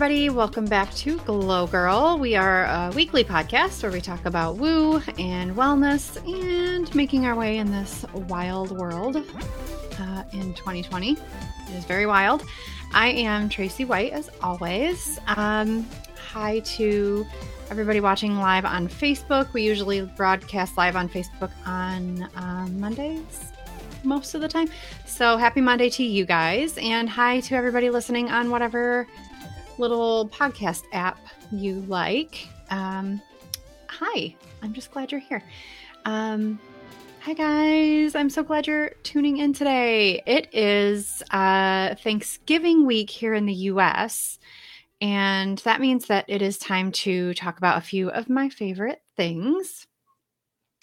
everybody. Welcome back to Glow Girl. We are a weekly podcast where we talk about woo and wellness and making our way in this wild world uh, in 2020. It is very wild. I am Tracy White, as always. Um, hi to everybody watching live on Facebook. We usually broadcast live on Facebook on um, Mondays most of the time. So happy Monday to you guys. And hi to everybody listening on whatever little podcast app you like. Um, hi, I'm just glad you're here. Um, hi, guys. I'm so glad you're tuning in today. It is uh, Thanksgiving week here in the US. And that means that it is time to talk about a few of my favorite things.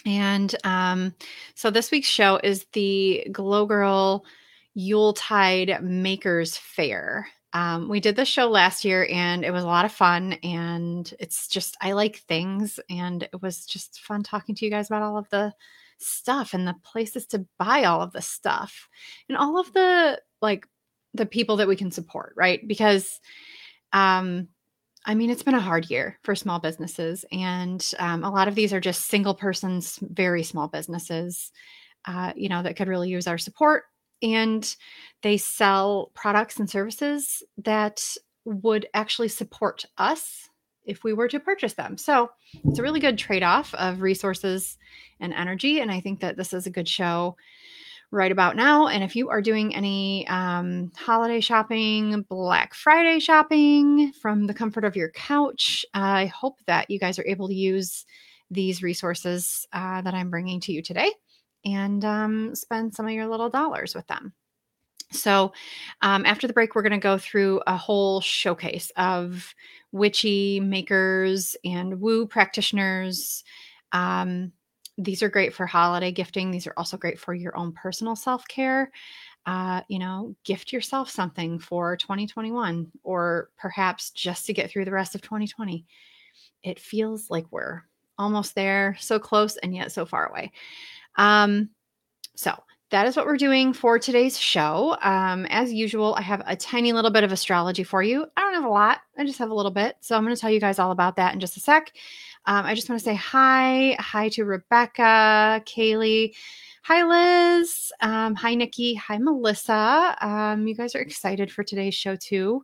And um, so this week's show is the Glow Girl Yuletide Makers Fair. Um, we did this show last year and it was a lot of fun. And it's just, I like things. And it was just fun talking to you guys about all of the stuff and the places to buy all of the stuff and all of the like the people that we can support, right? Because, um, I mean, it's been a hard year for small businesses, and um, a lot of these are just single persons, very small businesses, uh, you know, that could really use our support and they sell products and services that would actually support us if we were to purchase them. So it's a really good trade off of resources and energy. And I think that this is a good show right about now. And if you are doing any um, holiday shopping, Black Friday shopping from the comfort of your couch, I hope that you guys are able to use these resources uh, that I'm bringing to you today and um, spend some of your little dollars with them. So, um, after the break, we're going to go through a whole showcase of witchy makers and woo practitioners. Um, these are great for holiday gifting. These are also great for your own personal self care. Uh, you know, gift yourself something for 2021 or perhaps just to get through the rest of 2020. It feels like we're almost there, so close and yet so far away. Um, so that is what we're doing for today's show. Um, as usual, I have a tiny little bit of astrology for you. I don't have a lot, I just have a little bit. So I'm going to tell you guys all about that in just a sec. Um, I just want to say hi. Hi to Rebecca, Kaylee. Hi, Liz. Um, hi, Nikki. Hi, Melissa. Um, you guys are excited for today's show, too.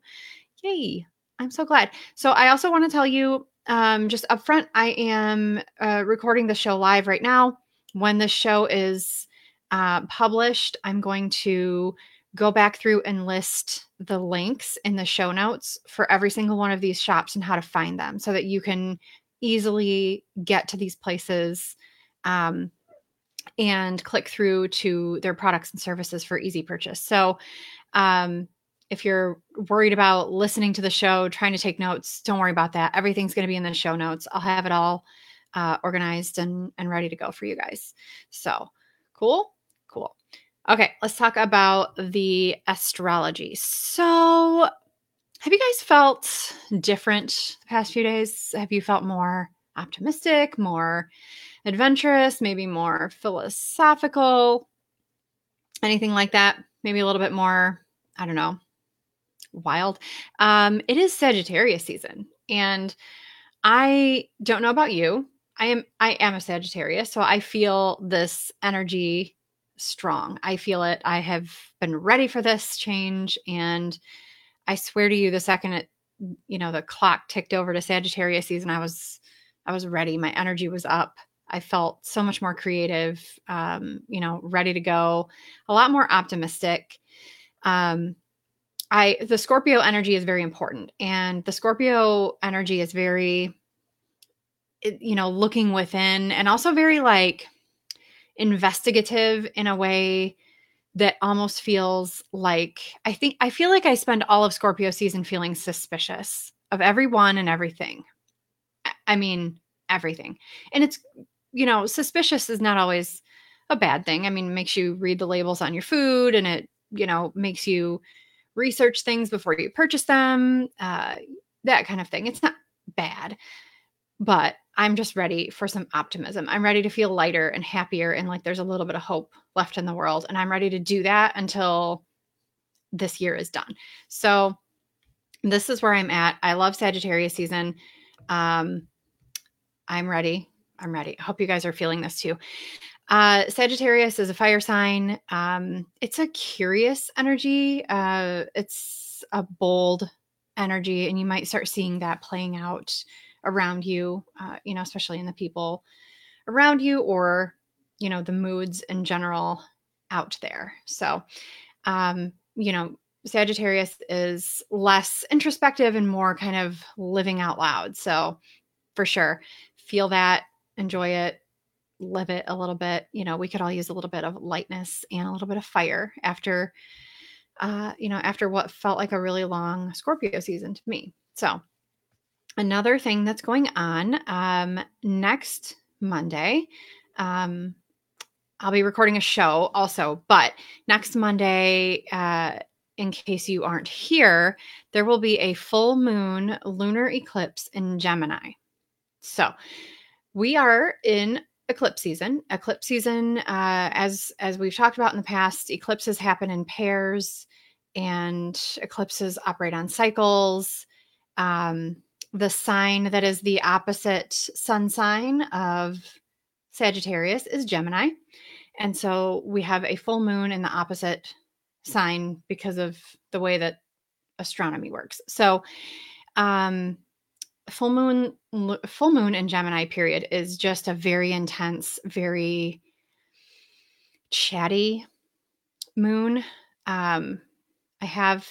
Yay. I'm so glad. So, I also want to tell you um, just up front, I am uh, recording the show live right now when the show is uh, published, I'm going to go back through and list the links in the show notes for every single one of these shops and how to find them so that you can easily get to these places um, and click through to their products and services for easy purchase. So, um, if you're worried about listening to the show, trying to take notes, don't worry about that. Everything's going to be in the show notes. I'll have it all uh, organized and and ready to go for you guys. So cool, cool. Okay, let's talk about the astrology. So, have you guys felt different the past few days? Have you felt more optimistic, more adventurous, maybe more philosophical? Anything like that? Maybe a little bit more, I don't know, wild. Um, it is Sagittarius season. And I don't know about you, I am I am a Sagittarius, so I feel this energy strong. I feel it. I have been ready for this change and I swear to you the second it you know the clock ticked over to Sagittarius season I was I was ready. My energy was up. I felt so much more creative, um, you know, ready to go, a lot more optimistic. Um, I the Scorpio energy is very important, and the Scorpio energy is very you know, looking within and also very like investigative in a way that almost feels like I think I feel like I spend all of Scorpio season feeling suspicious of everyone and everything. I mean, everything. And it's, you know, suspicious is not always a bad thing. I mean, makes you read the labels on your food and it, you know, makes you research things before you purchase them, uh, that kind of thing. It's not bad. But I'm just ready for some optimism. I'm ready to feel lighter and happier and like there's a little bit of hope left in the world. And I'm ready to do that until this year is done. So this is where I'm at. I love Sagittarius season. Um, I'm ready. I'm ready. I hope you guys are feeling this too. Uh, Sagittarius is a fire sign. Um, it's a curious energy. Uh, it's a bold energy, and you might start seeing that playing out around you. Uh, you know, especially in the people around you, or you know, the moods in general out there. So, um, you know, Sagittarius is less introspective and more kind of living out loud. So, for sure, feel that, enjoy it, live it a little bit. You know, we could all use a little bit of lightness and a little bit of fire after, uh, you know, after what felt like a really long Scorpio season to me. So, another thing that's going on um, next Monday, um, I'll be recording a show also, but next Monday, uh, in case you aren't here, there will be a full moon lunar eclipse in Gemini. So, we are in eclipse season. Eclipse season, uh, as as we've talked about in the past, eclipses happen in pairs, and eclipses operate on cycles. Um, the sign that is the opposite sun sign of Sagittarius is Gemini, and so we have a full moon in the opposite sign because of the way that astronomy works. So, um, full moon full moon in Gemini period is just a very intense, very chatty moon. Um, I have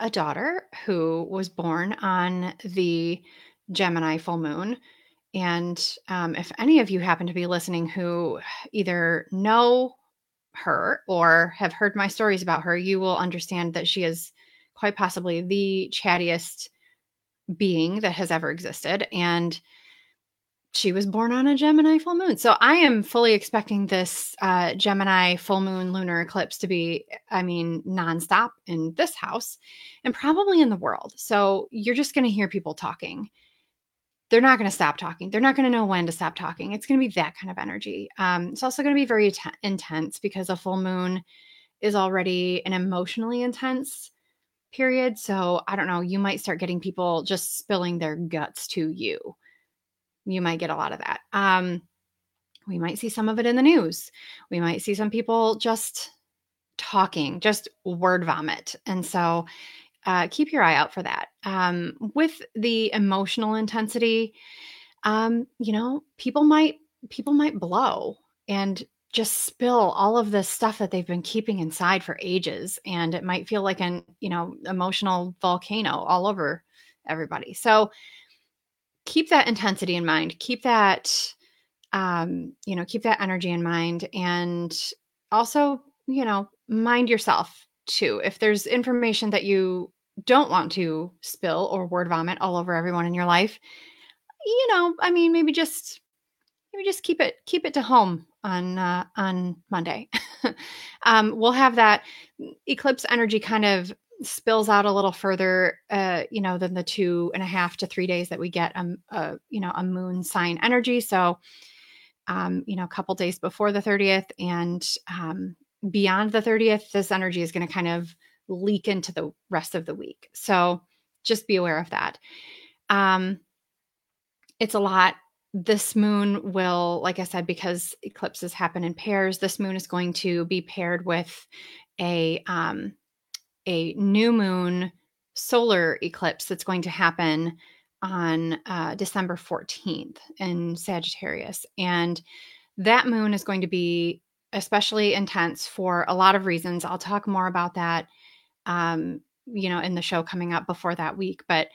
a daughter who was born on the Gemini full moon. And um, if any of you happen to be listening who either know her or have heard my stories about her, you will understand that she is quite possibly the chattiest being that has ever existed. And she was born on a Gemini full moon. So I am fully expecting this uh, Gemini full moon lunar eclipse to be, I mean, nonstop in this house and probably in the world. So you're just going to hear people talking. They're not going to stop talking. They're not going to know when to stop talking. It's going to be that kind of energy. Um, it's also going to be very t- intense because a full moon is already an emotionally intense period. So I don't know, you might start getting people just spilling their guts to you. You might get a lot of that. Um, we might see some of it in the news. We might see some people just talking, just word vomit. And so uh, keep your eye out for that. Um, with the emotional intensity, um, you know, people might people might blow and just spill all of this stuff that they've been keeping inside for ages and it might feel like an you know emotional volcano all over everybody so keep that intensity in mind keep that um you know keep that energy in mind and also you know mind yourself too if there's information that you don't want to spill or word vomit all over everyone in your life you know i mean maybe just maybe just keep it keep it to home on uh, on Monday. um, we'll have that eclipse energy kind of spills out a little further, uh, you know, than the two and a half to three days that we get a, a you know a moon sign energy. So, um, you know, a couple days before the thirtieth and um, beyond the thirtieth, this energy is going to kind of leak into the rest of the week. So, just be aware of that. Um, it's a lot this moon will, like I said, because eclipses happen in pairs, this moon is going to be paired with a um, a new moon solar eclipse that's going to happen on uh, December 14th in Sagittarius. And that moon is going to be especially intense for a lot of reasons. I'll talk more about that, um, you know, in the show coming up before that week. But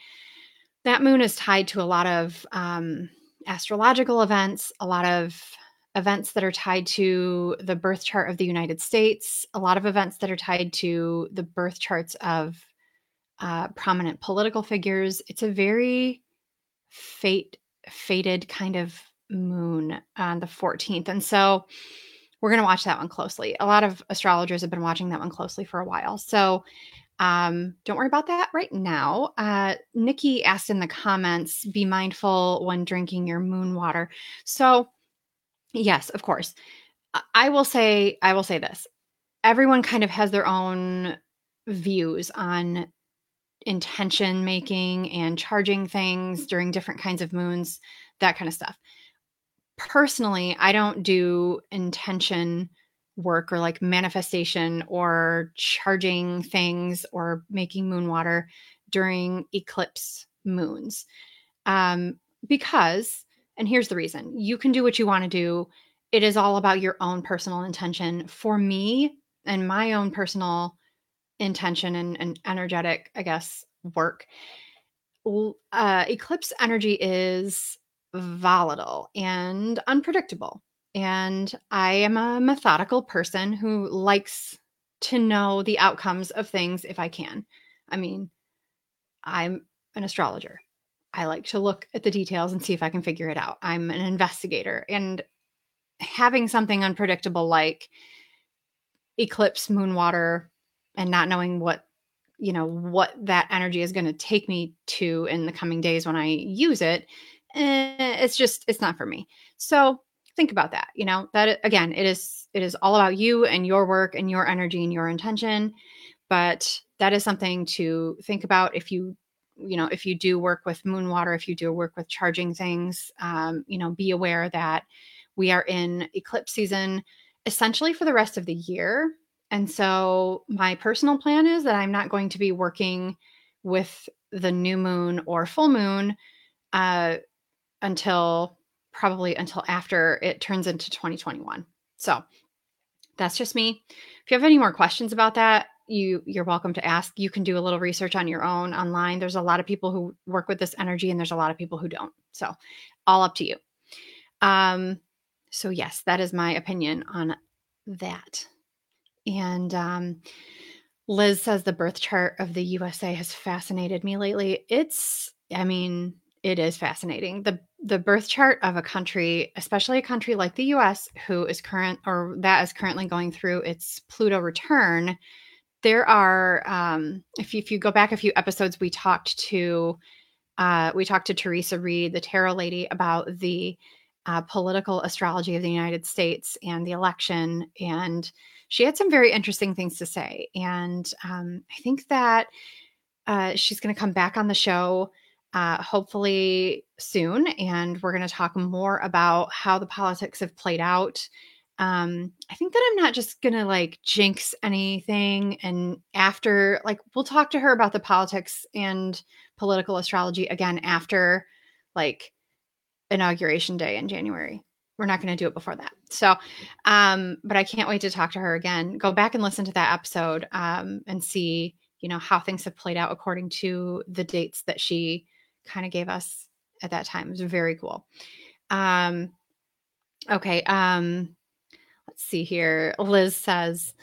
that moon is tied to a lot of um, astrological events, a lot of events that are tied to the birth chart of the United States, a lot of events that are tied to the birth charts of uh, prominent political figures. It's a very fate fated kind of moon on the 14th. And so we're going to watch that one closely. A lot of astrologers have been watching that one closely for a while. So Um, don't worry about that right now. Uh, Nikki asked in the comments be mindful when drinking your moon water. So, yes, of course. I will say, I will say this everyone kind of has their own views on intention making and charging things during different kinds of moons, that kind of stuff. Personally, I don't do intention work or like manifestation or charging things or making moon water during eclipse moons. Um, because, and here's the reason you can do what you want to do. It is all about your own personal intention. For me and my own personal intention and, and energetic, I guess, work, uh, eclipse energy is volatile and unpredictable. And I am a methodical person who likes to know the outcomes of things if I can. I mean, I'm an astrologer. I like to look at the details and see if I can figure it out. I'm an investigator. And having something unpredictable like eclipse, moon water, and not knowing what, you know, what that energy is going to take me to in the coming days when I use it, eh, it's just, it's not for me. So think about that you know that again it is it is all about you and your work and your energy and your intention but that is something to think about if you you know if you do work with moon water if you do work with charging things um, you know be aware that we are in eclipse season essentially for the rest of the year and so my personal plan is that i'm not going to be working with the new moon or full moon uh, until probably until after it turns into 2021. So that's just me. If you have any more questions about that, you you're welcome to ask. You can do a little research on your own online. There's a lot of people who work with this energy and there's a lot of people who don't. So all up to you. Um so yes, that is my opinion on that. And um Liz says the birth chart of the USA has fascinated me lately. It's I mean, it is fascinating. The the birth chart of a country, especially a country like the US who is current or that is currently going through its Pluto return, there are um if you, if you go back a few episodes we talked to uh we talked to Theresa Reed, the tarot lady about the uh, political astrology of the United States and the election and she had some very interesting things to say and um, I think that uh, she's going to come back on the show uh, hopefully soon. And we're going to talk more about how the politics have played out. Um, I think that I'm not just to like jinx anything. And after, like, we'll talk to her about the politics and political astrology again after like inauguration day in January. We're not going to do it before that. So, um, but I can't wait to talk to her again. Go back and listen to that episode um, and see, you know, how things have played out according to the dates that she kind of gave us at that time. It was very cool. Um, okay. Um, let's see here. Liz says,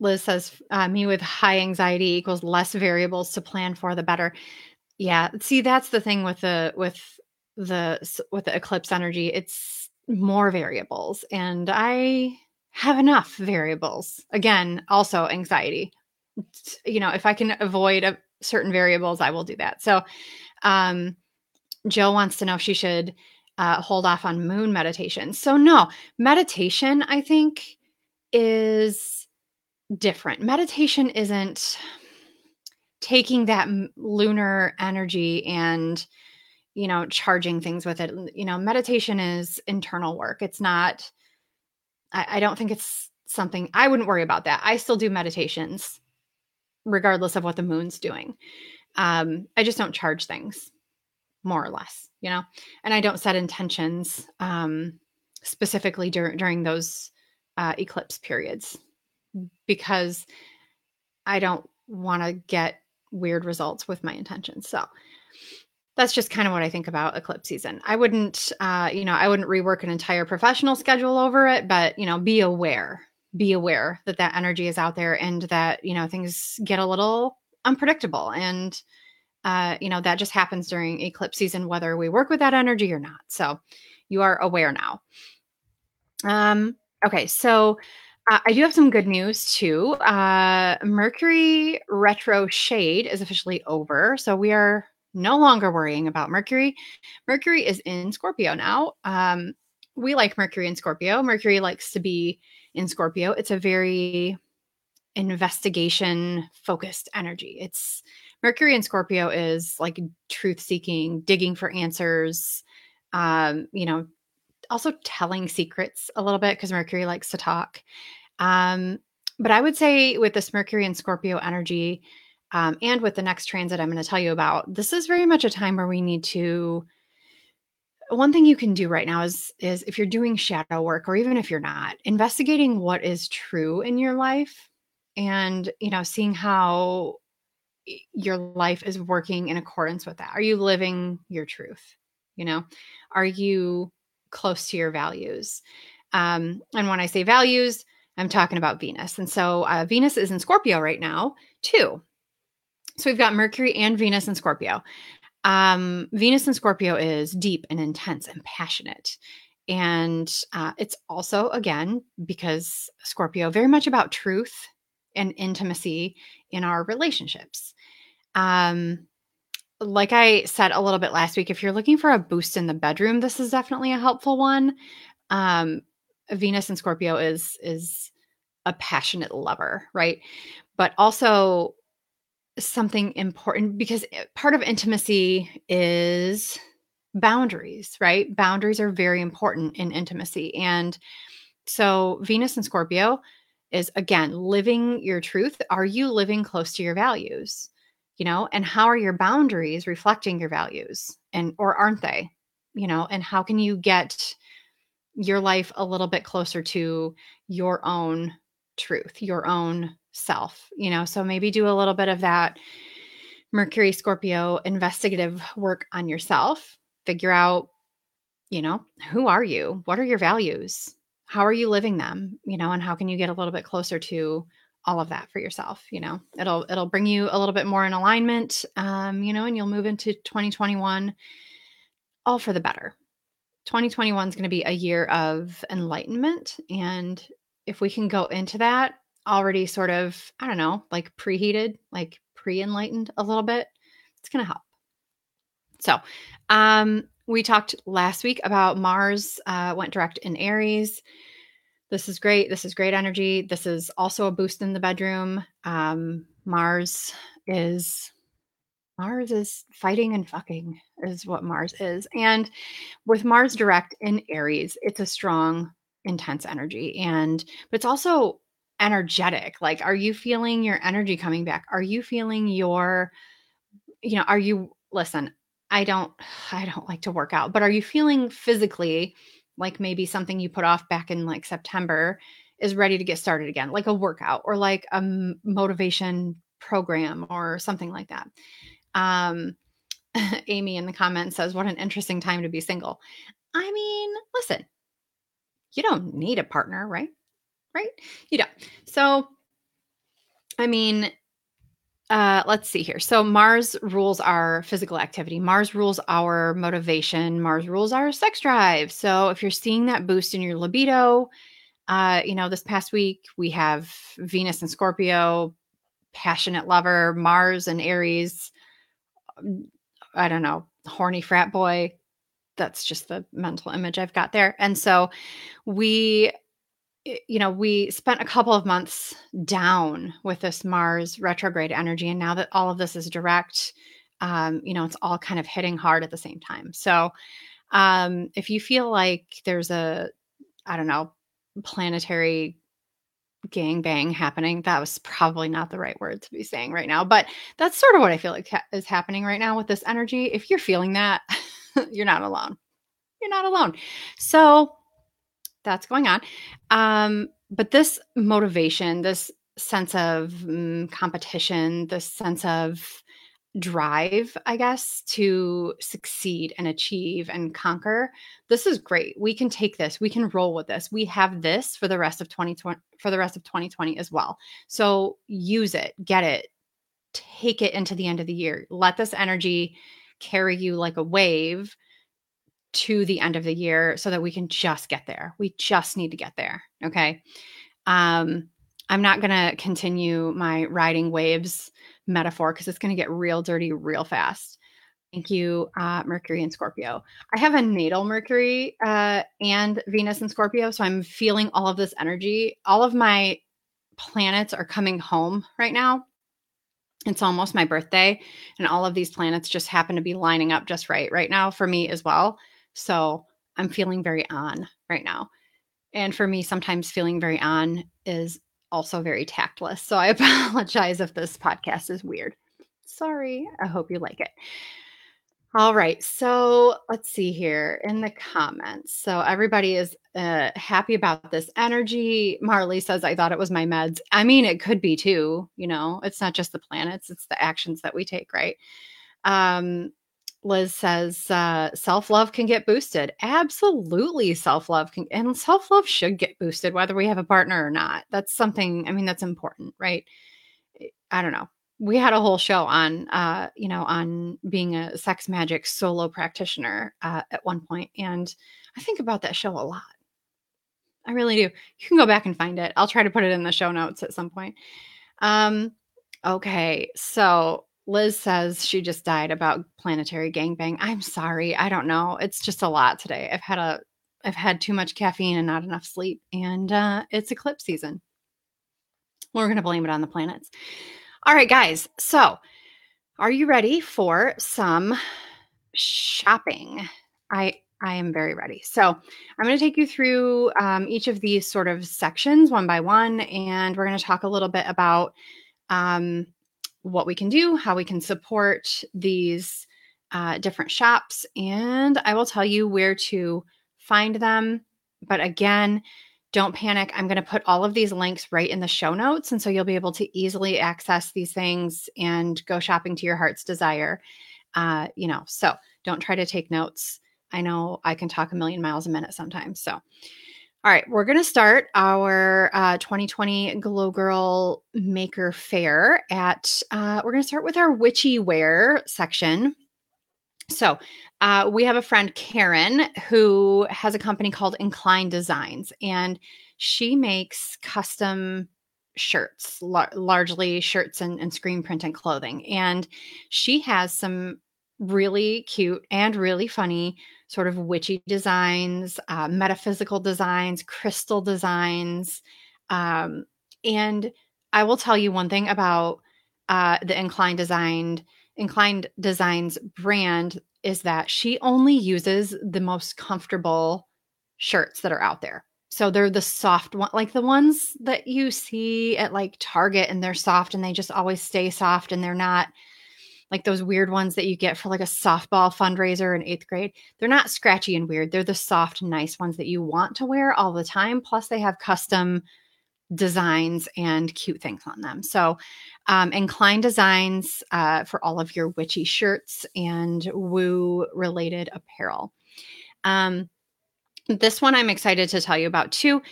Liz says, uh, me with high anxiety equals less variables to plan for the better. Yeah. See, that's the thing with the, with the, with the eclipse energy. It's more variables and I have enough variables. Again, also anxiety. You know, if I can avoid a, certain variables, I will do that. So, um, Jill wants to know if she should uh, hold off on moon meditation. So, no, meditation, I think, is different. Meditation isn't taking that lunar energy and you know charging things with it. You know meditation is internal work. It's not I, I, don't think it's something i wouldn't worry about that. I still do meditations regardless of what the moon's doing. Um, I just don't charge things more or less, you know, and I don't set intentions um, specifically dur- during those uh, eclipse periods because I don't want to get weird results with my intentions. So that's just kind of what I think about eclipse season. I wouldn't, uh, you know, I wouldn't rework an entire professional schedule over it, but you know, be aware, be aware that that energy is out there and that you know things get a little unpredictable and uh, you know that just happens during eclipse season whether we work with that energy or not so you are aware now um okay so Uh, I do have some good news too. Uh, Mercury retro shade is officially over. So we are no longer worrying about Mercury. Mercury is in Scorpio now. Um, we like Mercury in Scorpio. Mercury likes to be in Scorpio. It's a very investigation focused energy. It's Mercury and Scorpio is like truth seeking, digging for answers, um, you know, also telling secrets a little bit because Mercury likes to talk. Um, but I would say with this Mercury and Scorpio energy, um, and with the next transit I'm going to tell you about, this is very much a time where we need to. One thing you can do right now is is if you're doing shadow work, or even if you're not, investigating what is true in your life, and you know, seeing how your life is working in accordance with that. Are you living your truth? You know, are you close to your values? Um, and when I say values, I'm talking about Venus. And so uh, Venus is in Scorpio right now, too. So we've got Mercury and Venus in Scorpio. Um, Venus in Scorpio is deep and intense and passionate. And uh, it's also, again, because Scorpio, very much about truth and intimacy in our relationships. Um, like I said a little bit last week, if you're looking for a boost in the bedroom, this is definitely a helpful one. Um, Venus and Scorpio is is a passionate lover, right? But also something important because part of intimacy is boundaries, right? Boundaries are very important in intimacy. And so Venus and Scorpio is again living your truth. Are you living close to your values? You know, and how are your boundaries reflecting your values? And or aren't they? You know, and how can you get your life a little bit closer to your own truth, your own self, you know? So maybe do a little bit of that Mercury Scorpio investigative work on yourself. Figure out, you know, who are you? What are your values? How are you living them? You know, and how can you get a little bit closer to all of that for yourself you know it'll it'll bring you a little bit more in alignment um you know and you'll move into 2021 all for the better 2021 is going to be a year of enlightenment. And if we can go into that already sort of, I don't know, like preheated, like pre enlightened a little bit, it's going to help. So, um, we talked last week about Mars uh, went direct in Aries. This is great. This is great energy. This is also a boost in the bedroom. Um, Mars is Mars is fighting and fucking, is what Mars is. And with Mars direct in Aries, it's a strong, intense energy. And, but it's also energetic. Like, are you feeling your energy coming back? Are you feeling your, you know, are you, listen, I don't, I don't like to work out, but are you feeling physically like maybe something you put off back in like September is ready to get started again, like a workout or like a motivation program or something like that? Um, Amy in the comments says, What an interesting time to be single. I mean, listen, you don't need a partner, right? Right? You don't. So, I mean, uh, let's see here. So Mars rules our physical activity. Mars rules our motivation. Mars rules our sex drive. So if you're seeing that boost in your libido, uh, you know, this past week we have Venus and Scorpio, passionate lover, Mars and Aries, I don't know, horny frat boy. That's just the mental image I've got there. And so we, you know, we spent a couple of months down with this Mars retrograde energy. And now that all of this is direct, um, you know, it's all kind of hitting hard at the same time. So um, if you feel like there's a, I don't know, planetary gang bang happening. That was probably not the right word to be saying right now, but that's sort of what I feel like ha- is happening right now with this energy. If you're feeling that, you're not alone. You're not alone. So that's going on. Um, but this motivation, this sense of mm, competition, this sense of drive, I guess, to succeed and achieve and conquer. This is great. We can take this. We can roll with this. We have this for the rest of 2020 for the rest of 2020 as well. So use it, get it, take it into the end of the year. Let this energy carry you like a wave to the end of the year so that we can just get there. We just need to get there, okay? Um, I'm not going to continue my riding waves metaphor because it's going to get real dirty real fast. Thank you, uh, Mercury and Scorpio. I have a natal Mercury uh, and Venus and Scorpio, so I'm feeling all of this energy. All of my planets are coming home right now. It's almost my birthday, and all of these planets just happen to be lining up just right right now for me as well. So I'm feeling very on right now. And for me, sometimes feeling very on is also very tactless. So I apologize if this podcast is weird. Sorry. I hope you like it. All right. So let's see here in the comments. So everybody is uh, happy about this energy. Marley says, I thought it was my meds. I mean, it could be too. You know, it's not just the planets, it's the actions that we take, right? Um, Liz says uh, self love can get boosted. Absolutely, self love can, and self love should get boosted whether we have a partner or not. That's something. I mean, that's important, right? I don't know. We had a whole show on, uh, you know, on being a sex magic solo practitioner uh, at one point, and I think about that show a lot. I really do. You can go back and find it. I'll try to put it in the show notes at some point. Um, okay, so Liz says she just died about planetary gangbang. I'm sorry. I don't know. It's just a lot today. I've had a I've had too much caffeine and not enough sleep and uh it's eclipse season. We're going to blame it on the planets. All right, guys. So, are you ready for some shopping? I I am very ready. So, I'm going to take you through um, each of these sort of sections one by one, and we're going to talk a little bit about um, what we can do, how we can support these uh, different shops, and I will tell you where to find them. But again, don't panic. I'm going to put all of these links right in the show notes. And so you'll be able to easily access these things and go shopping to your heart's desire. Uh, you know, so don't try to take notes. I know I can talk a million miles a minute sometimes. So, all right, we're going to start our uh, 2020 Glow Girl Maker Fair at, uh, we're going to start with our witchy wear section. So, uh, we have a friend, Karen, who has a company called Incline Designs, and she makes custom shirts, lar- largely shirts and, and screen print and clothing. And she has some really cute and really funny sort of witchy designs, uh, metaphysical designs, crystal designs. Um, and I will tell you one thing about uh, the Incline Designed Inclined Designs brand is that she only uses the most comfortable shirts that are out there. So they're the soft one, like the ones that you see at like Target, and they're soft and they just always stay soft and they're not like those weird ones that you get for like a softball fundraiser in eighth grade. They're not scratchy and weird. They're the soft, nice ones that you want to wear all the time. Plus, they have custom designs and cute things on them. So, um, Incline Designs uh, for all of your witchy shirts and woo related apparel. Um, this one I'm excited to tell you about too.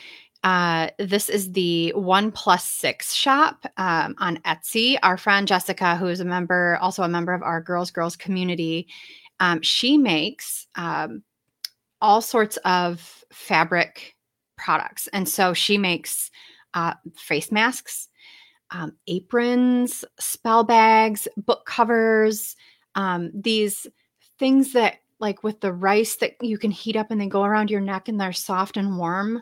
Uh, this is the One Plus Six shop um, on Etsy. Our friend Jessica, who is a member, also a member of our Glow Girls community, um, she makes um, all sorts of fabric products. And so she makes uh, face masks, um, aprons, spell bags, book covers, um, these things that, like with the rice that you can heat up and they go around your neck and they're soft and warm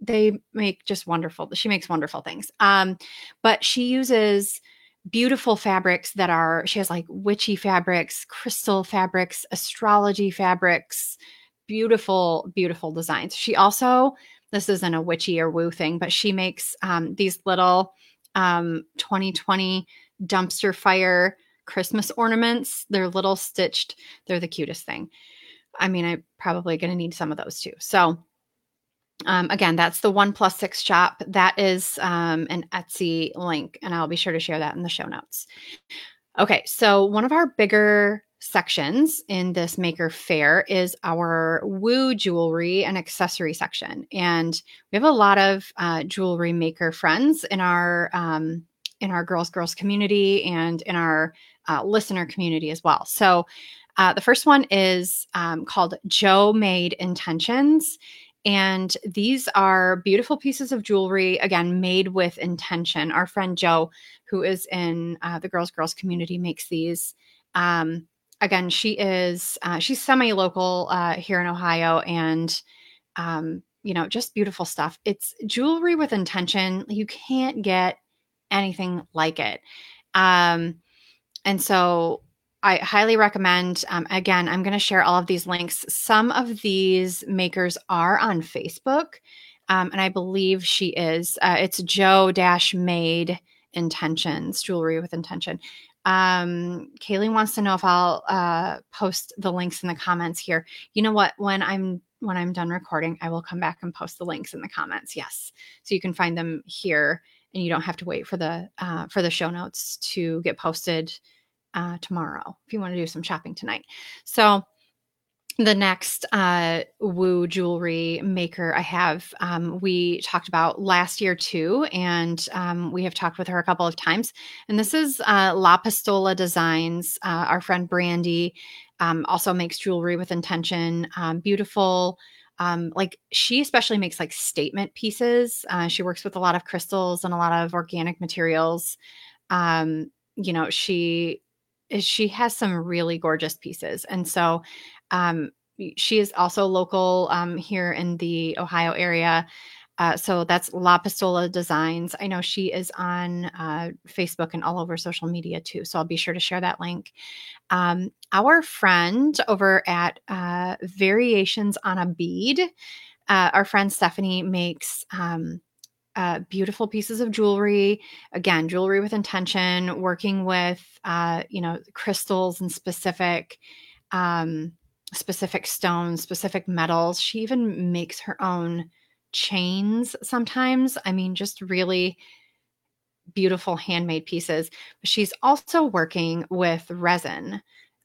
they make just wonderful she makes wonderful things um but she uses beautiful fabrics that are she has like witchy fabrics crystal fabrics astrology fabrics beautiful beautiful designs. She also this isn't a witchy or woo thing but she makes um, these little um, 2020 dumpster fire christmas ornaments. They're little stitched. They're the cutest thing. I mean i'm probably going to need some of those too. So um, again, that's the one plus six shop. That is um, an Etsy link, and I'll be sure to share that in the show notes. Okay, so one of our bigger sections in this maker fair is our woo jewelry and accessory section and we have a lot of uh, jewelry maker friends in our um, in our glow girls community and in our uh, listener community as well so uh, the first one is um, called joe made intentions And these are beautiful pieces of jewelry, again, made with intention. Our friend Joe, who is in uh, the Glow Girls community, makes these. Um, again, she is uh, she's semi-local uh, here in Ohio, and um, you know, just beautiful stuff. It's jewelry with intention. You can't get anything like it. Um, and so I highly recommend. Um, again, I'm going to share all of these links. Some of these makers are on Facebook, um, and I believe she is. Uh, it's Joe Dash Made Intentions Jewelry with Intention. Um, Kaylee wants to know if I'll uh, post the links in the comments here. You know what? When I'm when I'm done recording, I will come back and post the links in the comments. Yes, so you can find them here, and you don't have to wait for the uh, for the show notes to get posted uh, tomorrow if you want to do some shopping tonight. So the next uh, woo jewelry maker I have, um, we talked about last year too, and um, we have talked with her a couple of times. And this is uh, La Pistola Designs. Uh, our friend Brandy um, also makes jewelry with intention, um, beautiful. Um, like she especially makes like statement pieces. Uh, she works with a lot of crystals and a lot of organic materials. Um, you know, she she has some really gorgeous pieces. And so um, she is also local um, here in the Ohio area. Uh, so that's La Pistola Designs. I know she is on uh, Facebook and all over social media too. So I'll be sure to share that link. Um, our friend over at uh, Variations on a Bead, uh, our friend Stephanie makes um, uh, beautiful pieces of jewelry. Again, jewelry with intention, working with uh, you know crystals and specific um, specific stones, specific metals. She even makes her own chains sometimes. I mean, just really beautiful handmade pieces. But she's also working with resin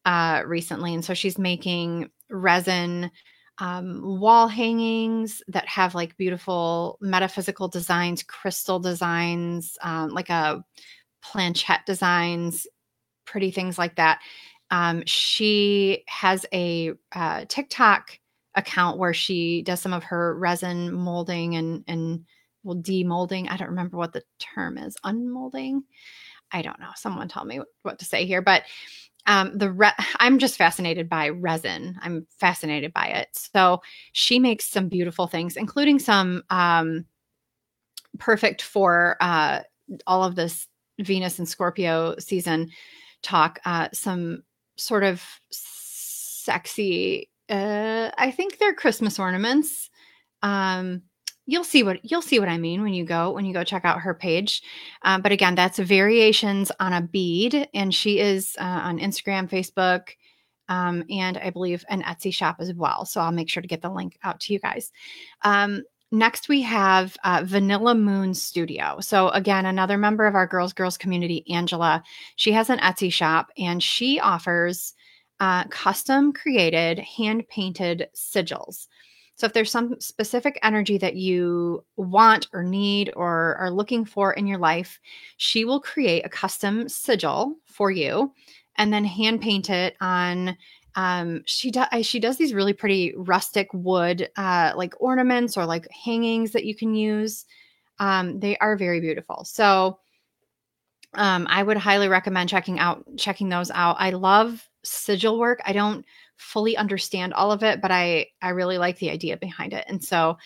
uh, recently, and so she's making resin um, wall hangings that have like beautiful metaphysical designs, crystal designs, um, like a planchette designs, pretty things like that. Um, she has a uh, TikTok account where she does some of her resin molding and and well demolding. I don't remember what the term is. Unmolding. I don't know. Someone tell me what to say here, but um, the re- I'm just fascinated by resin. I'm fascinated by it. So she makes some beautiful things, including some um, perfect for uh, all of this Venus and Scorpio season talk. Uh, some sort of sexy. Uh, I think they're Christmas ornaments. Um, you'll see what you'll see what I mean when you go when you go check out her page. Um, but again, that's variations on a bead, and she is uh, on Instagram, Facebook, um, and I believe an Etsy shop as well. So I'll make sure to get the link out to you guys. Um, next, we have uh, Vanilla Moon Studio. So again, another member of our Glow Girls community, Angela. She has an Etsy shop, and she offers uh, custom created, hand painted sigils. So if there's some specific energy that you want or need or are looking for in your life, she will create a custom sigil for you and then hand paint it on um she does she does these really pretty rustic wood uh like ornaments or like hangings that you can use. Um they are very beautiful. So um i would highly recommend checking out checking those out. I love sigil work. I don't fully understand all of it, but I I really like the idea behind it. And so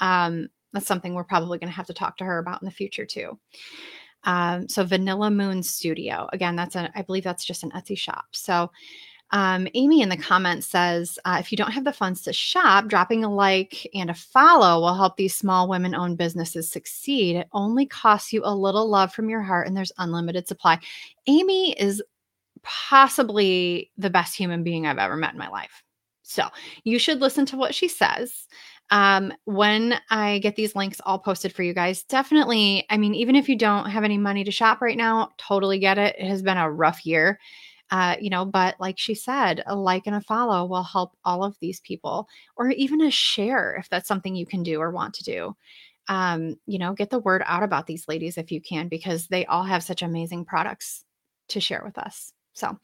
um, that's something we're probably going to have to talk to her about in the future too. Um, so Vanilla Moon Studio, again, that's a I believe that's just an Etsy shop. So um, Amy in the comments says, uh, if you don't have the funds to shop, dropping a like and a follow will help these small women owned businesses succeed. It only costs you a little love from your heart, and there's unlimited supply. Amy is possibly the best human being I've ever met in my life. So you should listen to what she says. Um, when I get these links all posted for you guys, definitely, I mean, even if you don't have any money to shop right now, totally get it. It has been a rough year. Uh, you know, but like she said, a like and a follow will help all of these people, or even a share if that's something you can do or want to do. Um, you know, get the word out about these ladies if you can, because they all have such amazing products to share with us. So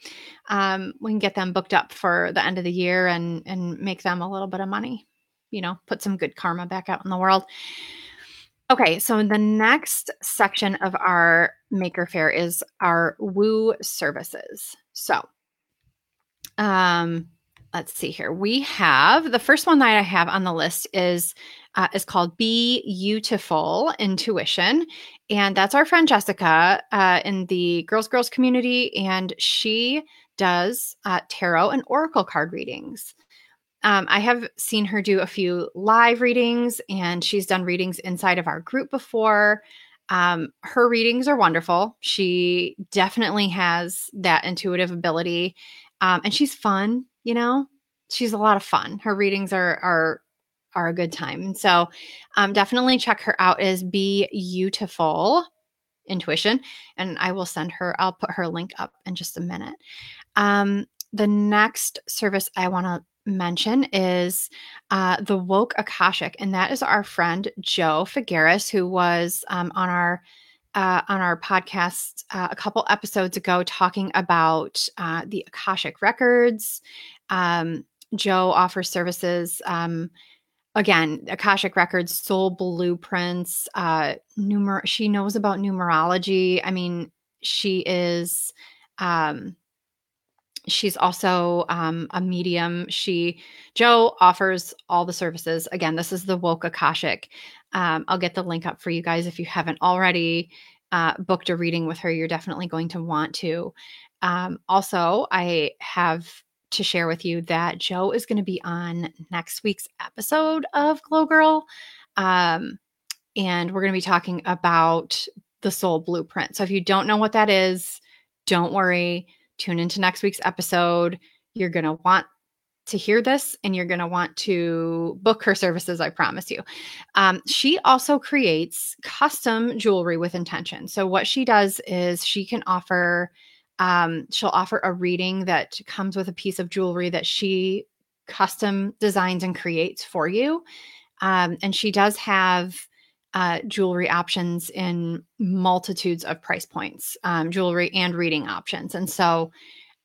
um, we can get them booked up for the end of the year and and make them a little bit of money. you know, put some good karma back out in the world. Okay, so the next section of our Maker fair is our Woo services. So, um, let's see here. We have the first one that I have on the list is uh, is called Be Beautiful Intuition, and that's our friend Jessica uh, in the Girls Girls community, and she does uh, tarot and oracle card readings. Um, I have seen her do a few live readings, and she's done readings inside of our group before. Um, her readings are wonderful. She definitely has that intuitive ability, um, and she's fun. You know, she's a lot of fun. Her readings are are are a good time. So, um, definitely check her out. Is be beautiful intuition, and I will send her. I'll put her link up in just a minute. Um, the next service I want to mention is uh, the Woke Akashic, and that is our friend Joe Figueres, who was um, on our uh, on our podcast uh, a couple episodes ago talking about uh, the Akashic records. Um, Joe offers services. Um, again, Akashic records, soul blueprints, uh, numer- She knows about numerology. I mean, she is um, she's also um, a medium. She joe offers all the services. Again this is the woke akashic. Um, i'll get the link up for you guys if you haven't already uh, booked a reading with her. You're definitely going to want to. Um, also i have to share with you that joe is going to be on next week's episode of glow girl um, and we're going to be talking about the soul blueprint so if you don't know what that is don't worry tune into next week's episode. You're going to want to hear this and you're going to want to book her services, I promise you. Um, she also creates custom jewelry with intention. So, what she does is she can offer, um, she'll offer a reading that comes with a piece of jewelry that she custom designs and creates for you. Um, and she does have uh, jewelry options in multitudes of price points, um, jewelry and reading options. And so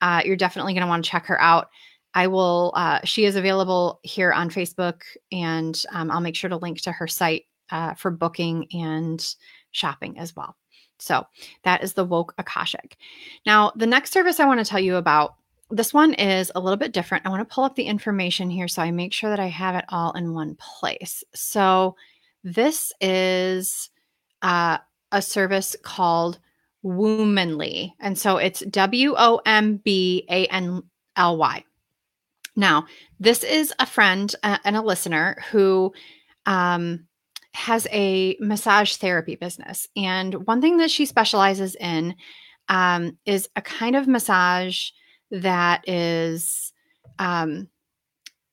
uh, you're definitely going to want to check her out. I will, uh, she is available here on Facebook, and um, I'll make sure to link to her site uh, for booking and shopping as well. So that is the Woke Akashic. Now, the next service I want to tell you about this one is a little bit different. I want to pull up the information here so I make sure that I have it all in one place. So, this is uh, a service called Wombanly. And so it's W O M B A N L Y. Now, this is a friend uh, and a listener who um, has a massage therapy business. And one thing that she specializes in um, is a kind of massage that is, um,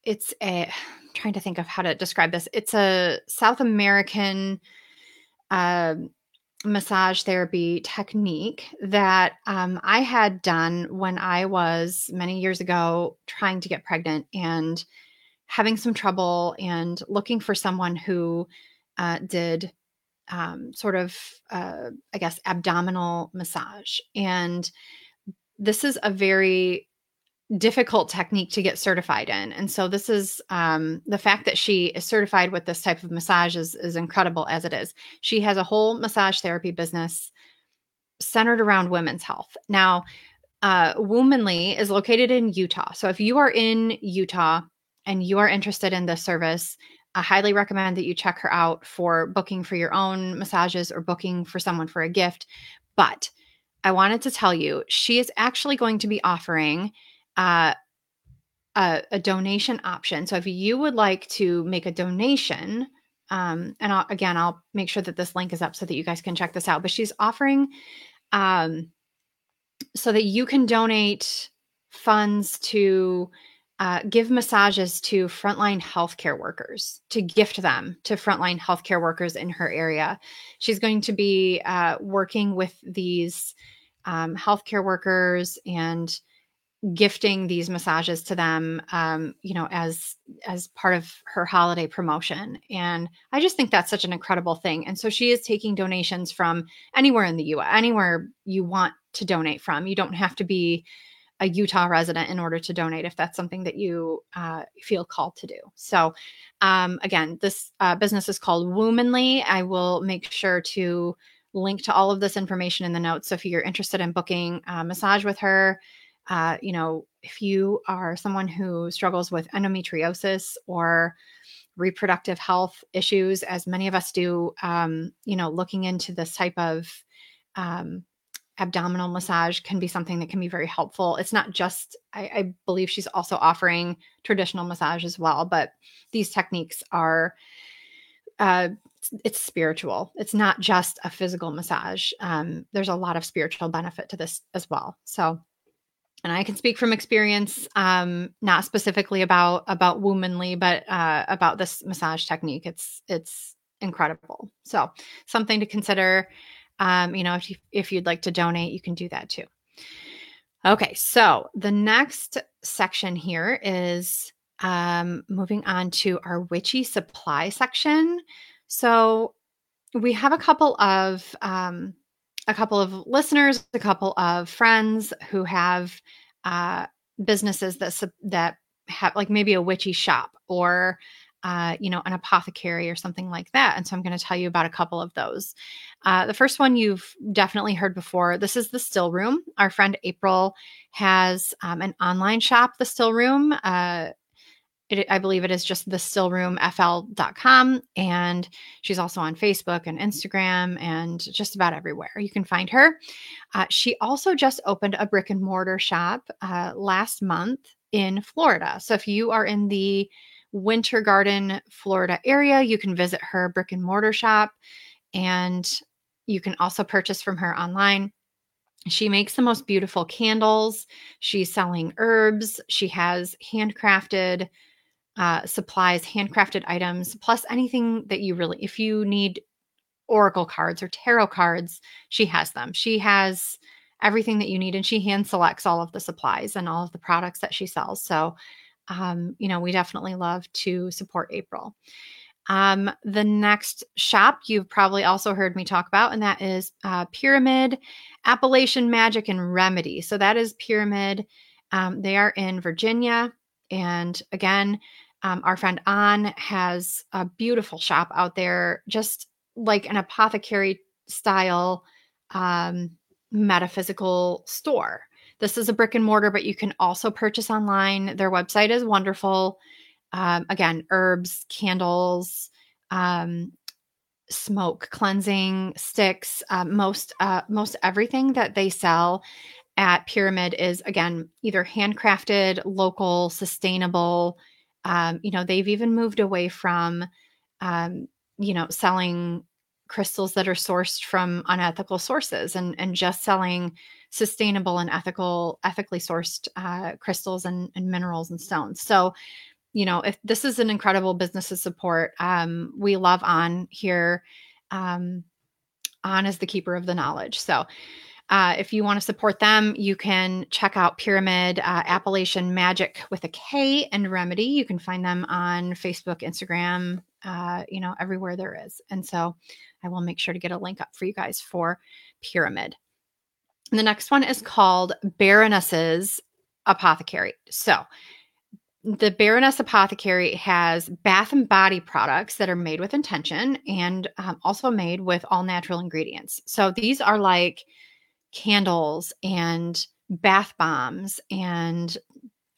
it's a, trying to think of how to describe this. It's a South American uh, massage therapy technique that um, I had done when I was many years ago trying to get pregnant and having some trouble and looking for someone who uh, did um, sort of, uh, I guess, abdominal massage. And this is a very difficult technique to get certified in. And so this is um, the fact that she is certified with this type of massage is, is incredible as it is. She has a whole massage therapy business centered around women's health. Now, uh, Wombanly is located in Utah. So if you are in Utah and you are interested in this service, I highly recommend that you check her out for booking for your own massages or booking for someone for a gift. But I wanted to tell you, she is actually going to be offering uh, a, a, donation option. So if you would like to make a donation, um, and I'll, again, I'll make sure that this link is up so that you guys can check this out. But she's offering um, so that you can donate funds to uh, give massages to frontline healthcare workers, to gift them to frontline healthcare workers in her area. She's going to be uh, working with these um, healthcare workers and gifting these massages to them um, you know as as part of her holiday promotion. And i just think that's such an incredible thing. And so she is taking donations from anywhere in the us anywhere you want to donate from. You don't have to be a Utah resident in order to donate if that's something that you uh, feel called to do. So, um, again, this uh, business is called Wombanly. I will make sure to link to all of this information in the notes. So, if you're interested in booking a massage with her, uh, you know, if you are someone who struggles with endometriosis or reproductive health issues, as many of us do, um, you know, looking into this type of um, abdominal massage can be something that can be very helpful. It's not just, I, I, believe she's also offering traditional massage as well, but these techniques are, uh, it's spiritual. It's not just a physical massage. Um, there's a lot of spiritual benefit to this as well. So, and I can speak from experience, um, not specifically about about Wombanly, but uh, about this massage technique. It's it's incredible. So something to consider. Um, you know, if you, if you'd like to donate, you can do that too. Okay, so the next section here is um, moving on to our witchy supply section. So we have a couple of um, a couple of listeners, a couple of friends who have uh, businesses that that have like maybe a witchy shop or uh, you know, an apothecary or something like that. And so I'm going to tell you about a couple of those. Uh, the first one you've definitely heard before. This is the Still Room. Our friend April has um, an online shop, the Still Room. Uh, it, I believe it is just the stillroomfl.com. And she's also on Facebook and Instagram and just about everywhere. You can find her. Uh, she also just opened a brick and mortar shop uh, last month in Florida. So if you are in the Winter Garden, Florida area, you can visit her brick and mortar shop and you can also purchase from her online. She makes the most beautiful candles. She's selling herbs. She has handcrafted uh, supplies, handcrafted items, plus anything that you really, if you need oracle cards or tarot cards, she has them. She has everything that you need and she hand selects all of the supplies and all of the products that she sells. So um, you know, we definitely love to support April. Um, the next shop you've probably also heard me talk about, and that is uh, Pyramid Appalachian Magic and Remedy. So that is Pyramid. Um, they are in Virginia. And again, um, our friend An has a beautiful shop out there, just like an apothecary style um, metaphysical store. This is a brick and mortar, but you can also purchase online. Their website is wonderful. Um, again, herbs, candles, um, smoke cleansing sticks. Uh, most uh, most everything that they sell at Pyramid is again either handcrafted, local, sustainable. Um, you know, they've even moved away from, um, you know, selling crystals that are sourced from unethical sources and and just selling sustainable and ethical, ethically sourced uh, crystals and, and minerals and stones. So, you know, if this is an incredible business to support, um, we love on here. Um, An is the keeper of the knowledge. So, uh, if you want to support them, you can check out Pyramid uh, Appalachian Magic with a K and Remedy. You can find them on Facebook, Instagram, uh, you know, everywhere there is. And so I will make sure to get a link up for you guys for Pyramid. The next one is called Baroness's Apothecary. So, the Baroness Apothecary has bath and body products that are made with intention and um, also made with all natural ingredients. So, these are like candles and bath bombs and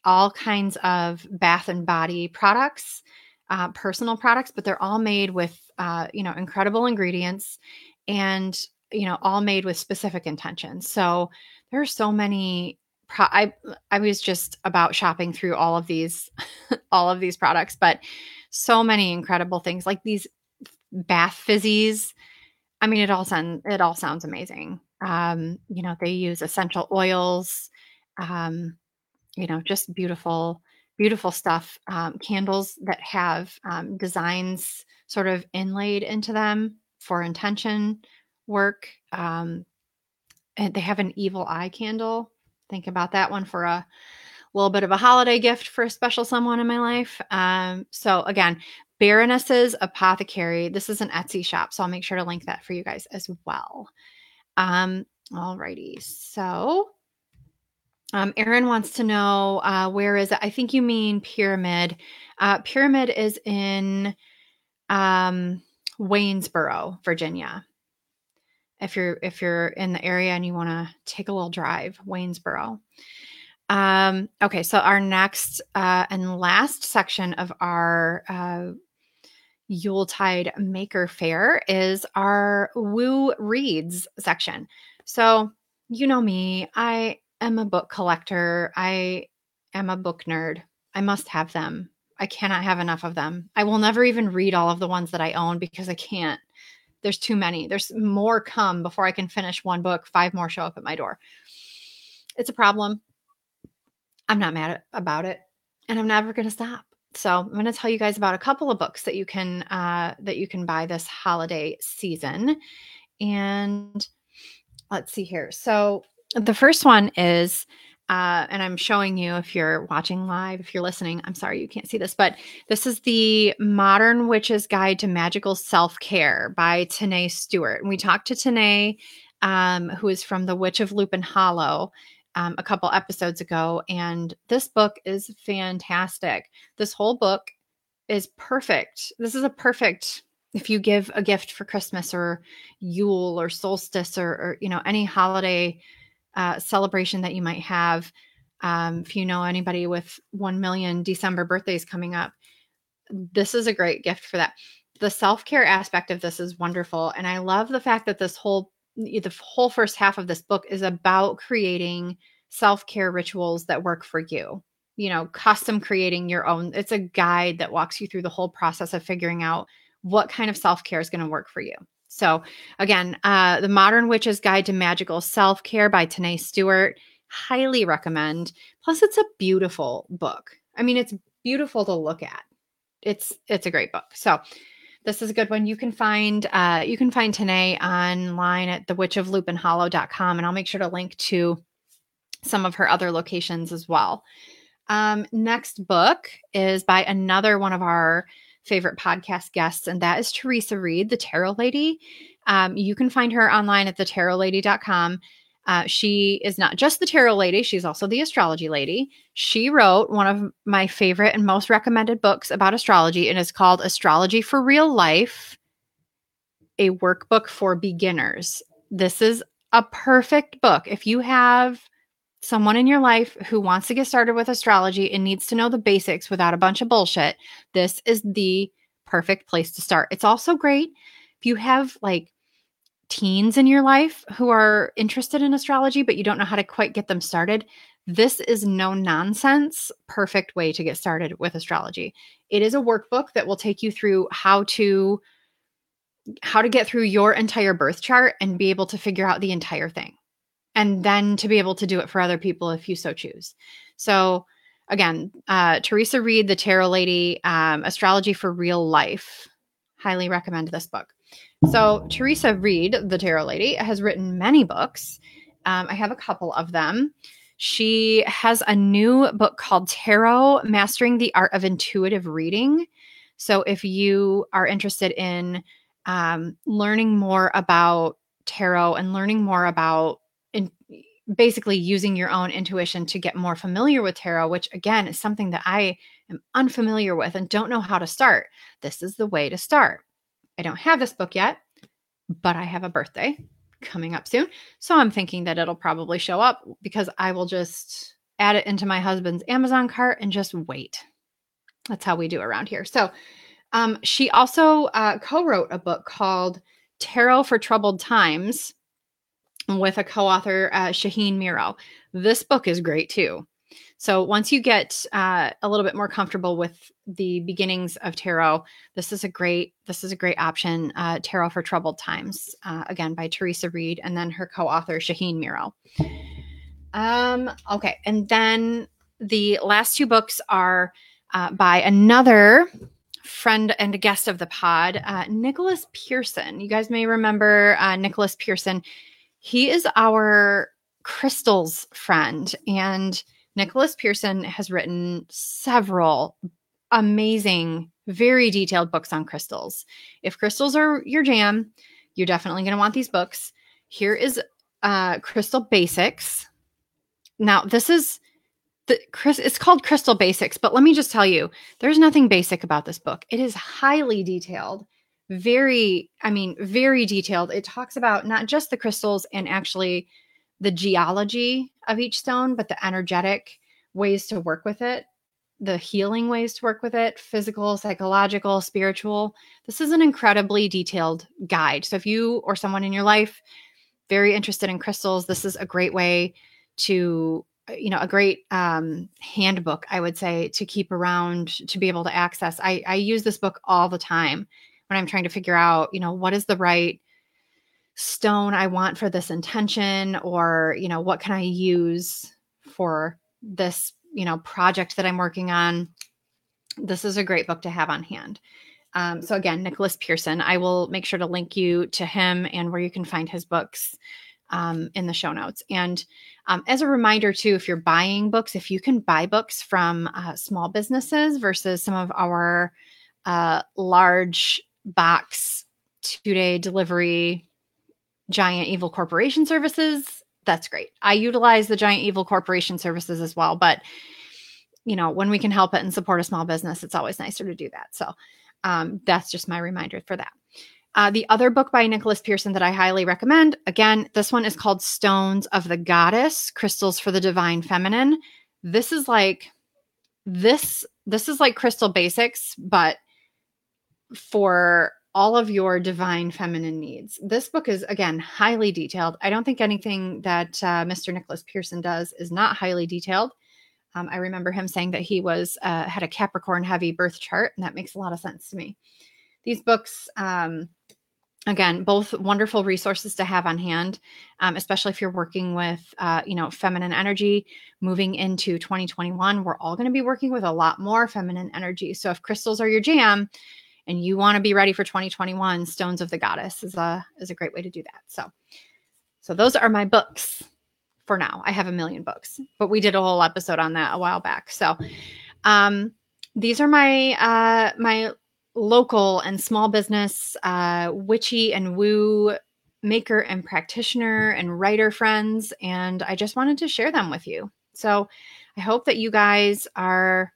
all kinds of bath and body products, uh, personal products, but they're all made with, uh, you know, incredible ingredients and you know, all made with specific intentions. So there are so many pro- I I was just about shopping through all of these all of these products, but so many incredible things like these bath fizzies. I mean, it all sounds it all sounds amazing. Um, you know, they use essential oils, um, you know, just beautiful, beautiful stuff. Um, candles that have um, designs sort of inlaid into them for intention work. Um, and they have an evil eye candle. Think about that one for a little bit of a holiday gift for a special someone in my life. Um, so again, Baroness's Apothecary. This is an Etsy shop, so I'll make sure to link that for you guys as well. Um, alrighty, so Um, Aaron wants to know uh, where is it? I think you mean Pyramid. Uh, Pyramid is in um, Waynesboro, Virginia. If you're if you're in the area and you want to take a little drive, Waynesboro. Um, okay, so our next uh, and last section of our uh, Yuletide Maker Fair is our Woo Reads section. So, you know me, I am a book collector. I am a book nerd. I must have them. I cannot have enough of them. I will never even read all of the ones that I own because I can't. There's too many. There's more come before I can finish one book. Five more show up at my door. It's a problem. I'm not mad about it, and I'm never going to stop. So I'm going to tell you guys about a couple of books that you can uh, that you can buy this holiday season, and let's see here. So the first one is, uh, and I'm showing you if you're watching live, if you're listening, I'm sorry you can't see this, but this is the Modern Witch's Guide to Magical Self Care by Tenae Stewart. And we talked to Tenae, um, who is from The Witch of Lupine Hollow. Um, a couple episodes ago, and this book is fantastic. This whole book is perfect. This is a perfect if you give a gift for Christmas or Yule or solstice or, or you know any holiday uh, celebration that you might have. Um, if you know anybody with 1 million December birthdays coming up, this is a great gift for that. The self care aspect of this is wonderful. And I love the fact that this whole the whole first half of this book is about creating self-care rituals that work for you you know custom creating your own it's a guide that walks you through the whole process of figuring out what kind of self-care is going to work for you so, again, uh, The Modern Witch's Guide to Magical Self Care by Tenae Stewart. Highly recommend. Plus, it's a beautiful book. I mean, it's beautiful to look at. It's it's a great book. So, this is a good one. You can find uh, you can find Tenae online at thewitchoflupinehollow.com, and I'll make sure to link to some of her other locations as well. Um, next book is by another one of our favorite podcast guests, and that is Theresa Reed, the Tarot Lady. Um, you can find her online at thetarotlady.com. Uh, she is not just the tarot lady, she's also the astrology lady. She wrote one of my favorite and most recommended books about astrology, and it's called Astrology for Real Life, a workbook for beginners. This is a perfect book. If you have someone in your life who wants to get started with astrology and needs to know the basics without a bunch of bullshit, this is the perfect place to start. It's also great if you have like teens in your life who are interested in astrology, but you don't know how to quite get them started. This is no nonsense, perfect way to get started with astrology. It is a workbook that will take you through how to how to get through your entire birth chart and be able to figure out the entire thing and then to be able to do it for other people if you so choose. So, again, uh, Theresa Reed, the Tarot Lady, um, Astrology for Real Life. Highly recommend this book. So, Theresa Reed, the Tarot Lady, has written many books. Um, I have a couple of them. She has a new book called Tarot Mastering the Art of Intuitive Reading. So, if you are interested in um, learning more about tarot and learning more about basically using your own intuition to get more familiar with tarot, which again is something that I am unfamiliar with and don't know how to start. This is the way to start. I don't have this book yet, but I have a birthday coming up soon. So I'm thinking that it'll probably show up because I will just add it into my husband's Amazon cart and just wait. That's how we do around here. So um, she also uh, co wrote a book called Tarot for Troubled Times with a co-author uh, Shaheen Miro. This book is great too. So once you get uh, a little bit more comfortable with the beginnings of tarot, this is a great this is a great option. Uh, tarot for Troubled Times, uh, again by Theresa Reed, and then her co-author Shaheen Miro. Um, okay, and then the last two books are uh, by another friend and guest of the pod, uh, Nicholas Pearson. You guys may remember uh, Nicholas Pearson he is our crystals friend. And Nicholas Pearson has written several amazing, very detailed books on crystals. If crystals are your jam, you're definitely going to want these books. Here is uh, Crystal Basics. Now, this is the Chris it's called Crystal Basics, but let me just tell you, there's nothing basic about this book. It is highly detailed, very, I mean, very detailed. It talks about not just the crystals and actually the geology of each stone, but the energetic ways to work with it, the healing ways to work with it, physical, psychological, spiritual. This is an incredibly detailed guide. So if you or someone in your life very interested in crystals, this is a great way to you know a great um, handbook i would say to keep around to be able to access I, I use this book all the time when i'm trying to figure out you know what is the right stone i want for this intention or you know what can i use for this you know project that i'm working on this is a great book to have on hand um, so again nicholas pearson i will make sure to link you to him and where you can find his books um, in the show notes. And um, as a reminder, too, if you're buying books, if you can buy books from uh, small businesses versus some of our uh, large box two day delivery giant evil corporation services, that's great. I utilize the giant evil corporation services as well, but you know, when we can help it and support a small business, it's always nicer to do that. So um, that's just my reminder for that. Uh, the other book by Nicholas Pearson that I highly recommend, again, this one is called Stones of the Goddess Crystals for the Divine Feminine. This is like this this is like crystal basics but for all of your divine feminine needs. This book is again highly detailed. I don't think anything that uh, Mr. Nicholas Pearson does is not highly detailed. Um, I remember him saying that he was uh, had a Capricorn heavy birth chart, and that makes a lot of sense to me. These books um, again both wonderful resources to have on hand um, especially if you're working with uh, you know feminine energy moving into 2021 we're all going to be working with a lot more feminine energy so if crystals are your jam and you want to be ready for 2021 stones of the goddess is a is a great way to do that so so those are my books for now i have a million books but we did a whole episode on that a while back so um these are my uh my local and small business uh, witchy and woo maker and practitioner and writer friends. And I just wanted to share them with you. So I hope that you guys are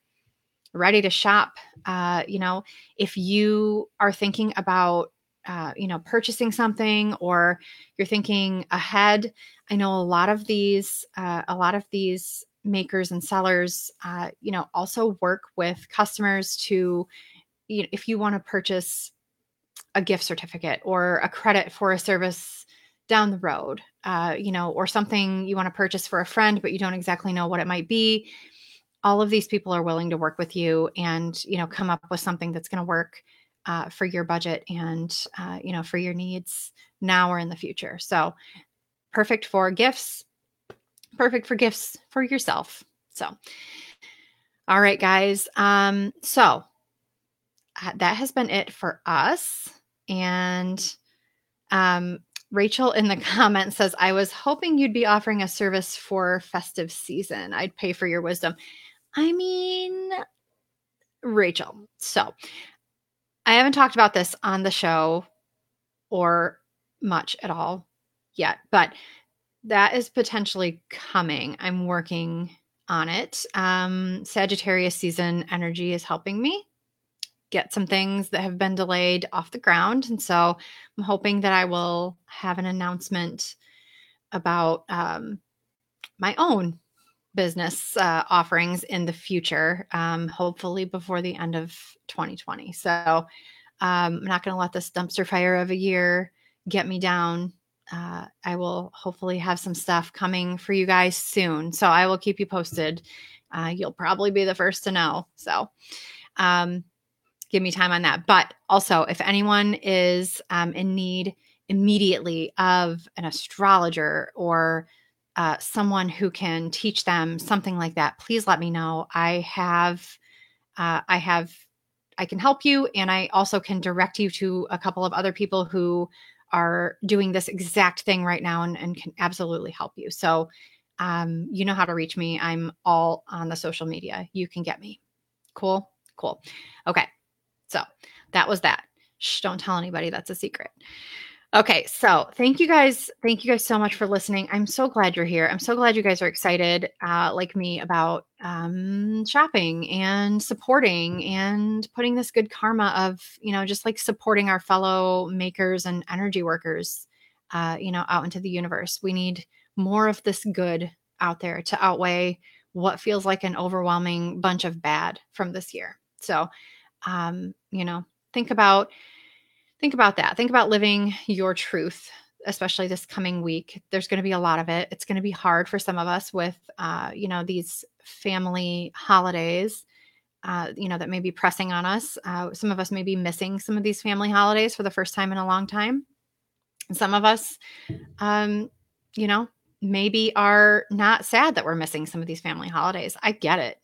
ready to shop. Uh, you know, if you are thinking about, uh, you know, purchasing something or you're thinking ahead, I know a lot of these, uh, a lot of these makers and sellers, uh, you know, also work with customers to you know, if you want to purchase a gift certificate or a credit for a service down the road, uh, you know, or something you want to purchase for a friend, but you don't exactly know what it might be. All of these people are willing to work with you and, you know, come up with something that's going to work uh, for your budget and, uh, you know, for your needs now or in the future. So perfect for gifts, perfect for gifts for yourself. So, all right, guys. Um, so uh, that has been it for us. And um, Rachel in the comments says, I was hoping you'd be offering a service for festive season. I'd pay for your wisdom. I mean, Rachel. So I haven't talked about this on the show or much at all yet, but that is potentially coming. I'm working on it. Um, Sagittarius season energy is helping me get some things that have been delayed off the ground. And so I'm hoping that I will have an announcement about um, my own business uh, offerings in the future, um, hopefully before the end of 2020. So um, I'm not going to let this dumpster fire of a year get me down. Uh, I will hopefully have some stuff coming for you guys soon. So I will keep you posted. Uh, you'll probably be the first to know. So, um, give me time on that. But also, if anyone is um, in need immediately of an astrologer or uh, someone who can teach them something like that, please let me know. I have, uh, I have, I can help you, and I also can direct you to a couple of other people who are doing this exact thing right now and, and can absolutely help you. So, um, you know how to reach me. I'm all on the social media. You can get me. Cool. Cool. Okay. So that was that. Shh, don't tell anybody that's a secret. Okay, so thank you guys. Thank you guys so much for listening. I'm so glad you're here. I'm so glad you guys are excited, uh, like me, about um, shopping and supporting and putting this good karma of, you know, just like supporting our fellow makers and energy workers, uh, you know, out into the universe. We need more of this good out there to outweigh what feels like an overwhelming bunch of bad from this year. So, um, you know, think about think about that. Think about living your truth, especially this coming week. There's going to be a lot of it. It's going to be hard for some of us with, uh, you know, these family holidays. Uh, you know that may be pressing on us. Uh, some of us may be missing some of these family holidays for the first time in a long time. some of us, um, you know, maybe are not sad that we're missing some of these family holidays. I get it.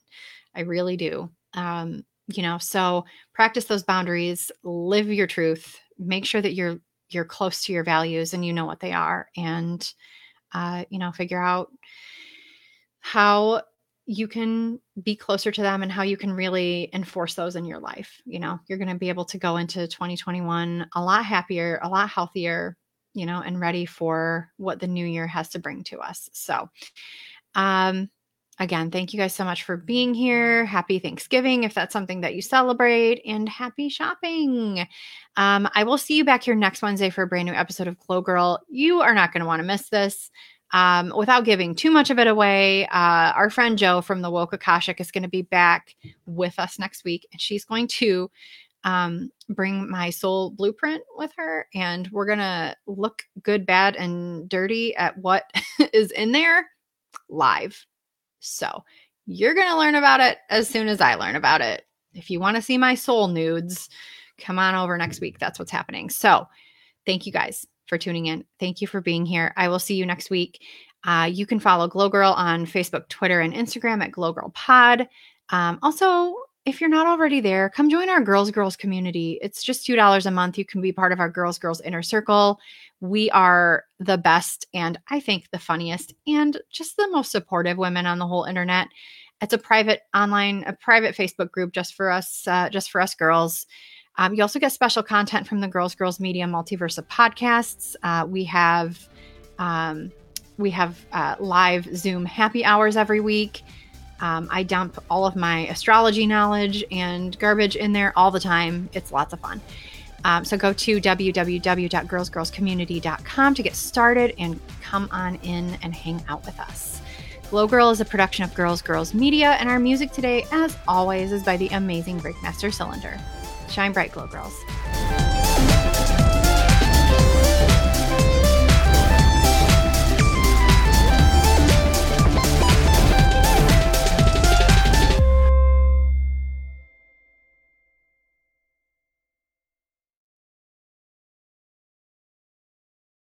I really do. Um, you know, so practice those boundaries, live your truth, make sure that you're you're close to your values and you know what they are and uh, you know figure out how you can be closer to them and how you can really enforce those in your life. You know you're going to be able to go into 2021 a lot happier a lot healthier you know and ready for what the new year has to bring to us. So um Again, thank you guys so much for being here. Happy Thanksgiving if that's something that you celebrate, and happy shopping. Um, I will see you back here next Wednesday for a brand new episode of Glow Girl. You are not going to want to miss this. Um, without giving too much of it away, uh, our friend Joe from the Woke Akashic is going to be back with us next week, and she's going to um, bring my soul blueprint with her, and we're going to look good, bad, and dirty at what is in there live. So you're going to learn about it as soon as I learn about it. If you want to see my soul nudes, come on over next week. That's what's happening. So thank you guys for tuning in. Thank you for being here. I will see you next week. Uh, you can follow Glow Girl on Facebook, Twitter, and Instagram at Glow Girl Pod. Um, also, if you're not already there, come join our Girls Girls community. It's just $2 a month. You can be part of our Girls Girls inner circle. We are the best and I think the funniest and just the most supportive women on the whole internet. It's a private online, a private Facebook group just for us, uh, just for us girls. Um, you also get special content from the Girls Girls Media Multiverse of podcasts. Uh, we have um, we have uh, live Zoom happy hours every week. Um, I dump all of my astrology knowledge and garbage in there all the time. It's lots of fun. Um, so go to www.girlsgirlscommunity.com to get started and come on in and hang out with us. Glow Girl is a production of Girls Girls Media, and our music today, as always, is by the amazing Breakmaster Cylinder. Shine bright, Glow Girls.